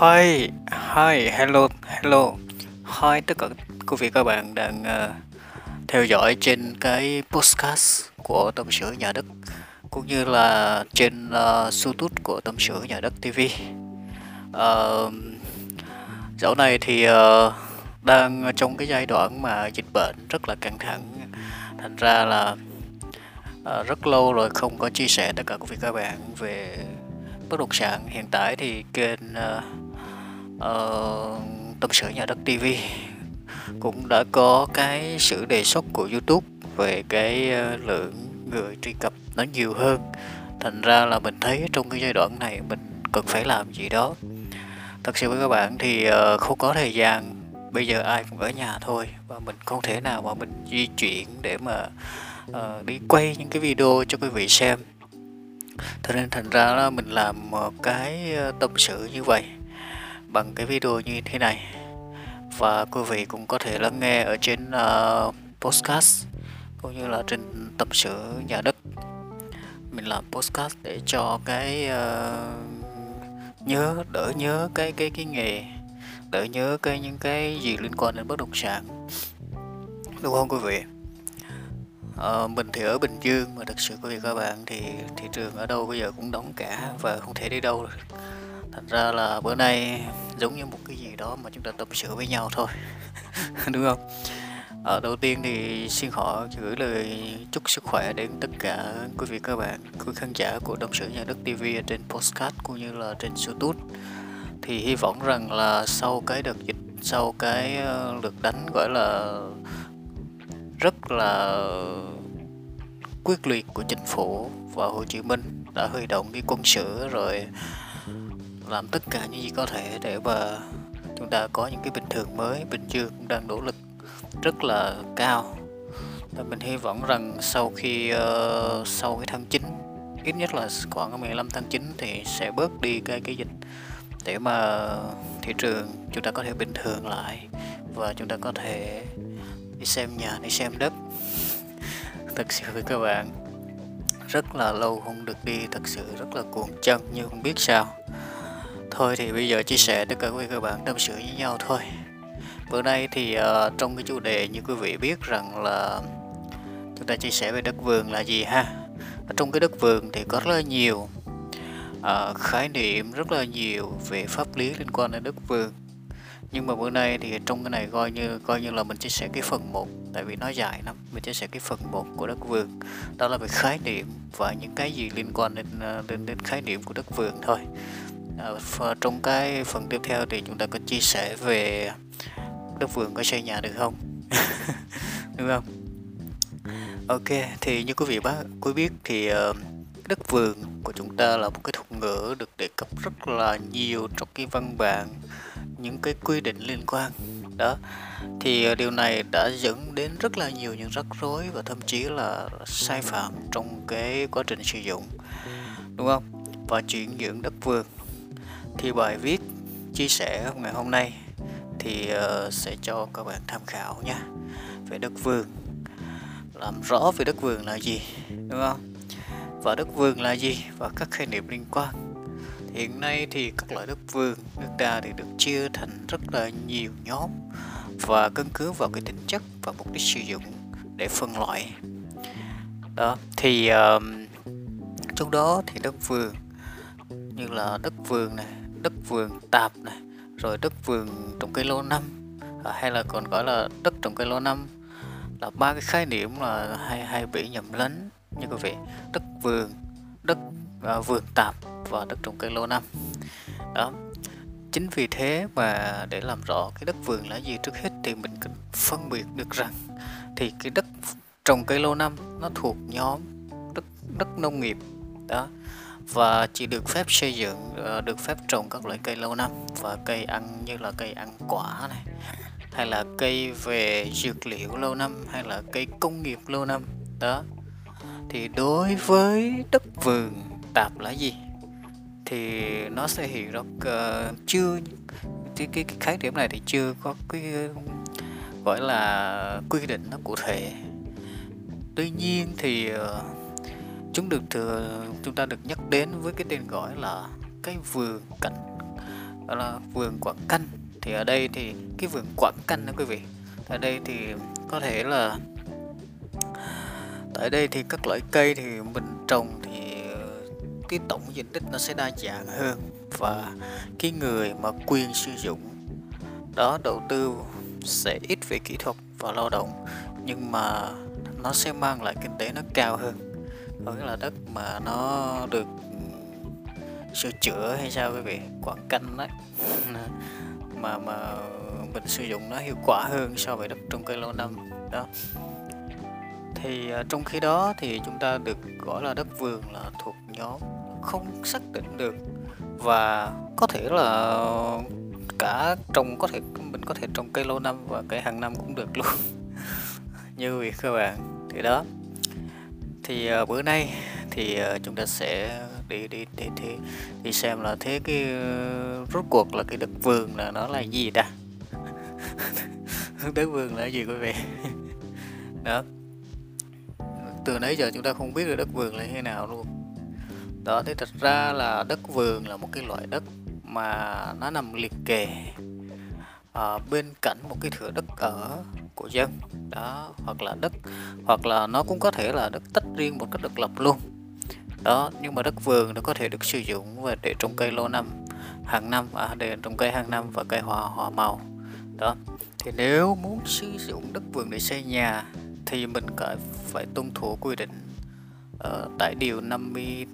Hi, hi, hello, hello. Hi tất cả quý vị các bạn đang uh, theo dõi trên cái podcast của Tâm sự Nhà đất cũng như là trên uh, YouTube của Tâm sự Nhà đất TV. Uh, ờ, dạo này thì uh, đang trong cái giai đoạn mà dịch bệnh rất là căng thẳng, thành ra là uh, rất lâu rồi không có chia sẻ tất cả quý vị các bạn về bất động sản. Hiện tại thì kênh uh, uh, Tâm sự Nhà đất TV cũng đã có cái sự đề xuất của YouTube về cái ờ, lượng người truy cập nó nhiều hơn. Thành ra là mình thấy trong cái giai đoạn này mình cần phải làm gì đó. Thật sự với các bạn thì ờ, không có thời gian bây giờ ai cũng ở nhà thôi và mình không thể nào mà mình di chuyển để mà uh, đi quay những cái video cho quý vị xem. Cho nên thành ra là mình làm một cái tâm sự như vậy bằng cái video như thế này. Và quý vị cũng có thể lắng nghe ở trên uh, podcast cũng như là trên tâm sự nhà đất. Mình làm podcast để cho cái uh, nhớ đỡ nhớ cái cái cái nghề đỡ nhớ cái những cái gì liên quan đến bất động sản đúng không quý vị? Ờ, mình thì ở Bình Dương mà thật sự quý vị các bạn thì thị trường ở đâu bây giờ cũng đóng cả và không thể đi đâu được thật ra là bữa nay giống như một cái gì đó mà chúng ta tâm sự với nhau thôi. Đúng không? Ở đầu tiên thì xin họ gửi lời chúc sức khỏe đến tất cả quý vị các bạn, quý khán giả của đồng sự nhà đất TV ở trên postcard cũng như là trên YouTube. Thì hy vọng rằng là sau cái đợt dịch, sau cái ờ, lượt đánh gọi là rất là quyết liệt của chính phủ và Hồ Chí Minh đã huy động cái quân sự rồi làm tất cả những gì có thể để mà chúng ta có những cái bình thường mới. Bình Dương cũng đang nỗ lực rất là cao. Và mình hy vọng rằng sau khi uh, sau cái tháng 9 ít nhất là khoảng 15 tháng 9 thì sẽ bớt đi cái cái dịch để mà thị trường chúng ta có thể bình thường lại và chúng ta có thể đi xem nhà đi xem đất. Thật sự với các bạn rất là lâu không được đi thật sự rất là cuồng chân nhưng không biết sao thôi thì bây giờ chia sẻ tất cả quý các bạn tâm sự với nhau thôi. Bữa nay thì uh, trong cái chủ đề như quý vị biết rằng là chúng ta chia sẻ về đất vườn là gì ha? Ở trong cái đất vườn thì có rất là nhiều uh, khái niệm rất là nhiều về pháp lý liên quan đến đất vườn. Nhưng mà bữa nay thì trong cái này coi như coi như là mình chia sẻ cái phần 1 tại vì nó dài lắm. Mình chia sẻ cái phần 1 của đất vườn. Đó là về khái niệm và những cái gì liên quan đến ờ, đến, đến khái niệm của đất vườn thôi. Ờ, ở trong cái phần tiếp theo thì chúng ta có chia sẻ về đất vườn có xây nhà được không? Đúng không? Ok thì như quý vị bác quý biết thì uh, đất vườn của chúng ta là một cái thuật ngữ được đề cập rất là nhiều trong cái văn bản những cái quy định liên quan. Đó thì ờ, điều này đã dẫn đến rất là nhiều những rắc rối và thậm chí là sai phạm trong cái quá trình sử dụng. Đúng không? Và chuyển nhượng đất vườn thì bài viết chia sẻ ngày hôm nay thì uh, sẽ cho các bạn tham khảo nha. Về đất vườn. Làm rõ về đất vườn là gì đúng không? Và đất vườn là gì và các khái niệm liên quan. Hiện nay thì các loại đất vườn nước ta thì được chia thành rất là nhiều nhóm và căn cứ vào cái tính chất và mục đích sử dụng để phân loại. Đó thì uh, trong đó thì đất vườn như là đất vườn này đất vườn tạp này rồi đất vườn trồng cây lâu năm à, hay là còn gọi là đất trồng cây lâu năm là ba cái khái niệm là hay hay bị nhầm lẫn như quý vị. Đất vườn đất à, vườn tạp và đất trồng cây lâu năm. Đó chính vì thế mà để làm rõ cái đất vườn là gì trước hết thì mình cần phân biệt được rằng thì cái đất trồng cây lâu năm nó thuộc nhóm đất đất nông nghiệp. Đó và chỉ được phép xây dựng ờ, được phép trồng các loại cây lâu năm và cây ăn như là cây ăn quả này hay là cây về dược liệu lâu năm hay là cây công nghiệp lâu năm. Đó. Thì đối với đất vườn tạp là gì? Thì nó sẽ hiện ra uh, chưa cái, cái, cái khái niệm này thì chưa có cái gọi là quy định nó cụ thể. Tuy nhiên thì uh, chúng được thừa, chúng ta được nhắc đến với cái tên gọi là cái vườn cảnh đó là vườn quảng canh. Thì ở đây thì cái vườn quảng canh đó quý vị ở đây thì có thể là, tại đây thì các loại cây thì mình trồng thì cái tổng diện tích nó sẽ đa dạng hơn. Và cái người mà quyền sử dụng đó đầu tư sẽ ít về kỹ thuật và lao động, nhưng mà nó sẽ mang lại kinh tế nó cao hơn có nghĩa là đất mà nó được ừ, sửa chữa hay sao quý vị? Quảng canh đấy. Mà mà mình sử dụng nó hiệu quả hơn so với đất trồng cây lâu năm. Đó. Thì à, trong khi đó thì chúng ta được gọi là đất vườn là thuộc nhóm không xác định được. Và có thể là cả trồng, có thể mình có thể trồng cây lâu năm và cây hàng năm cũng được luôn. Như vậy các bạn. Thì đó thì uh, bữa nay thì uh, chúng ta sẽ đi đi đi đi đi xem là thế cái uh, rốt cuộc là cái đất vườn là nó là gì ta? Đất vườn là gì quý vị? Đó. Từ nãy giờ chúng ta không biết được đất vườn là thế nào luôn. Đó thì thật ra là đất vườn là một cái loại đất mà nó nằm liệt kề à, bên cạnh một cái thửa đất ở của dân đó hoặc là đất hoặc là nó cũng có thể là đất tách riêng một cách độc lập luôn. Đó nhưng mà đất vườn nó có thể được sử dụng và để trồng cây lâu năm hàng năm à, để trồng cây hàng năm và cây hoa hoa màu. Đó thì nếu muốn sử dụng đất vườn để xây nhà thì mình phải tuân thủ quy định uh, tại điều 50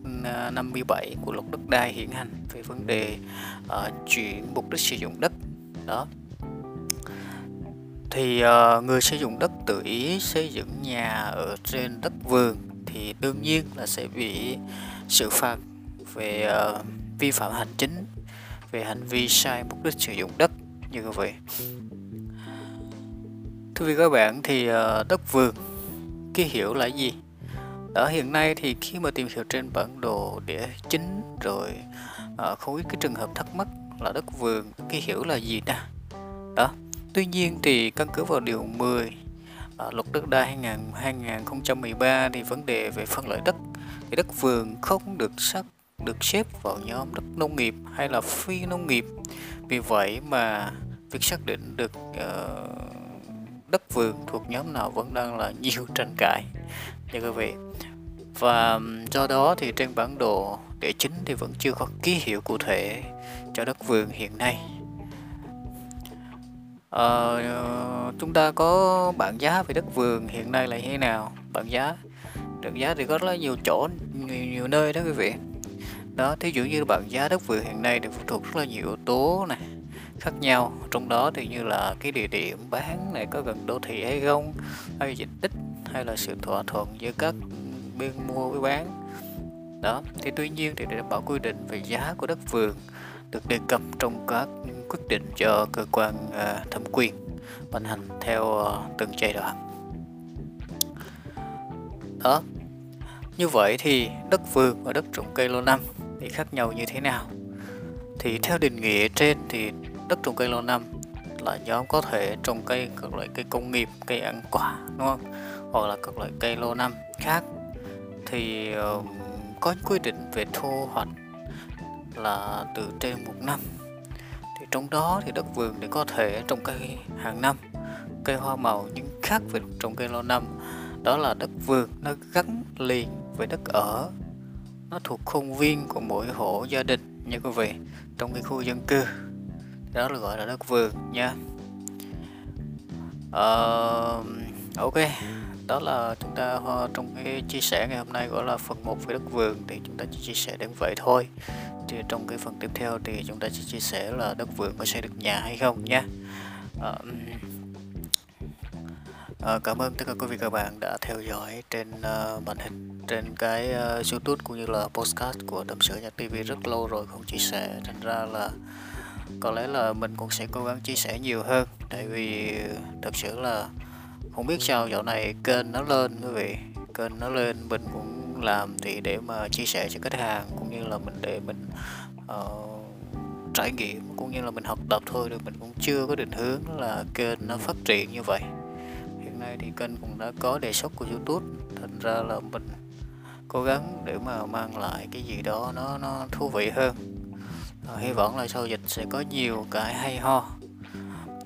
uh, 57 của luật đất đai hiện hành về vấn đề uh, chuyển mục đích sử dụng đất. Đó thì uh, người sử dụng đất tự ý xây dựng nhà ở trên đất vườn thì đương nhiên là sẽ bị xử phạt về uh, vi phạm hành chính về hành vi sai mục đích sử dụng đất như vậy. Thưa quý các bạn thì uh, đất vườn cái hiểu là gì? Ở hiện nay thì khi mà tìm hiểu trên bản đồ địa chính rồi uh, không ít cái trường hợp thắc mắc là đất vườn cái hiểu là gì ta? Đó tuy nhiên thì căn cứ vào điều 10 à, ờ, luật đất đai 2000, 2013 thì vấn đề về phân loại đất thì đất vườn không được xác được xếp vào nhóm đất nông nghiệp hay là phi nông nghiệp. Vì vậy mà việc xác định được uh, đất vườn thuộc nhóm nào vẫn đang là nhiều tranh cãi. Nha quý vị và do đó thì trên bản đồ địa chính thì vẫn chưa có ký hiệu cụ thể cho đất vườn hiện nay à, chúng ta có bảng giá về đất vườn hiện nay là như thế nào? Bảng giá bảng giá thì có rất là nhiều chỗ nhiều, nhiều nơi đó quý vị. Đó thí dụ như bảng giá đất vườn hiện nay thì phụ thuộc rất là nhiều yếu tố này khác nhau. Trong đó thì như là cái địa điểm bán này có gần đô thị hay không hay diện tích hay là sự thỏa thuận giữa các bên mua với bán. Đó thì tuy nhiên thì để đảm bảo quy định về giá của đất vườn được đề cập trong các quyết định cho cơ quan uh, thẩm quyền ban hành theo uh, từng giai đoạn. Đó như vậy thì đất vườn và đất trồng cây lâu năm thì khác nhau như thế nào? Thì theo định nghĩa trên thì đất trồng cây lâu năm là nhóm có thể trồng cây các loại cây công nghiệp cây ăn quả đúng không? Hoặc là các loại cây lâu năm khác. Thì uh, có quy định về thu hoạch là từ trên một năm. Thì trong đó thì đất vườn thì có thể trồng cây hàng năm cây hoa màu nhưng khác với trồng cây lâu năm. Đó là đất vườn nó gắn liền với đất ở. Nó thuộc khuôn viên của mỗi hộ gia đình nha quý vị trong cái khu dân cư. Đó là gọi là đất vườn nha. Uh, ok đó là chúng ta ờ, trong cái chia sẻ ngày hôm nay gọi là phần 1 về đất vườn thì chúng ta chỉ chia sẻ đến vậy thôi. Thì trong cái phần tiếp theo thì chúng ta sẽ chia sẻ là đất vườn có xây được nhà hay không nhé à, à, cảm ơn tất cả quý vị các bạn đã theo dõi trên uh, màn hình trên cái uh, youtube cũng như là postcard của tâm sự nhà tv rất lâu rồi không chia sẻ. Thành ra là có lẽ là mình cũng sẽ cố gắng chia sẻ nhiều hơn. Tại vì thật sự là không biết sao dạo này kênh nó lên quý vị. Kênh nó lên mình cũng làm thì để mà chia sẻ cho khách hàng cũng như là mình để mình uh, trải nghiệm cũng như là mình học tập thôi được mình cũng chưa có định hướng là kênh nó phát triển như vậy. Hiện nay thì kênh cũng đã có đề xuất của youtube thành ra là mình cố gắng để mà mang lại cái gì đó nó nó thú vị hơn. À, hy vọng là sau dịch sẽ có nhiều cái hay ho.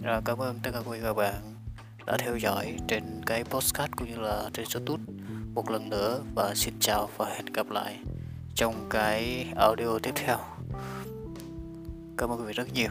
Rồi cảm ơn tất cả quý các bạn đã theo dõi trên cái postcard cũng như là trên youtube một lần nữa và xin chào và hẹn gặp lại trong cái audio tiếp theo. Cảm ơn quý vị rất nhiều.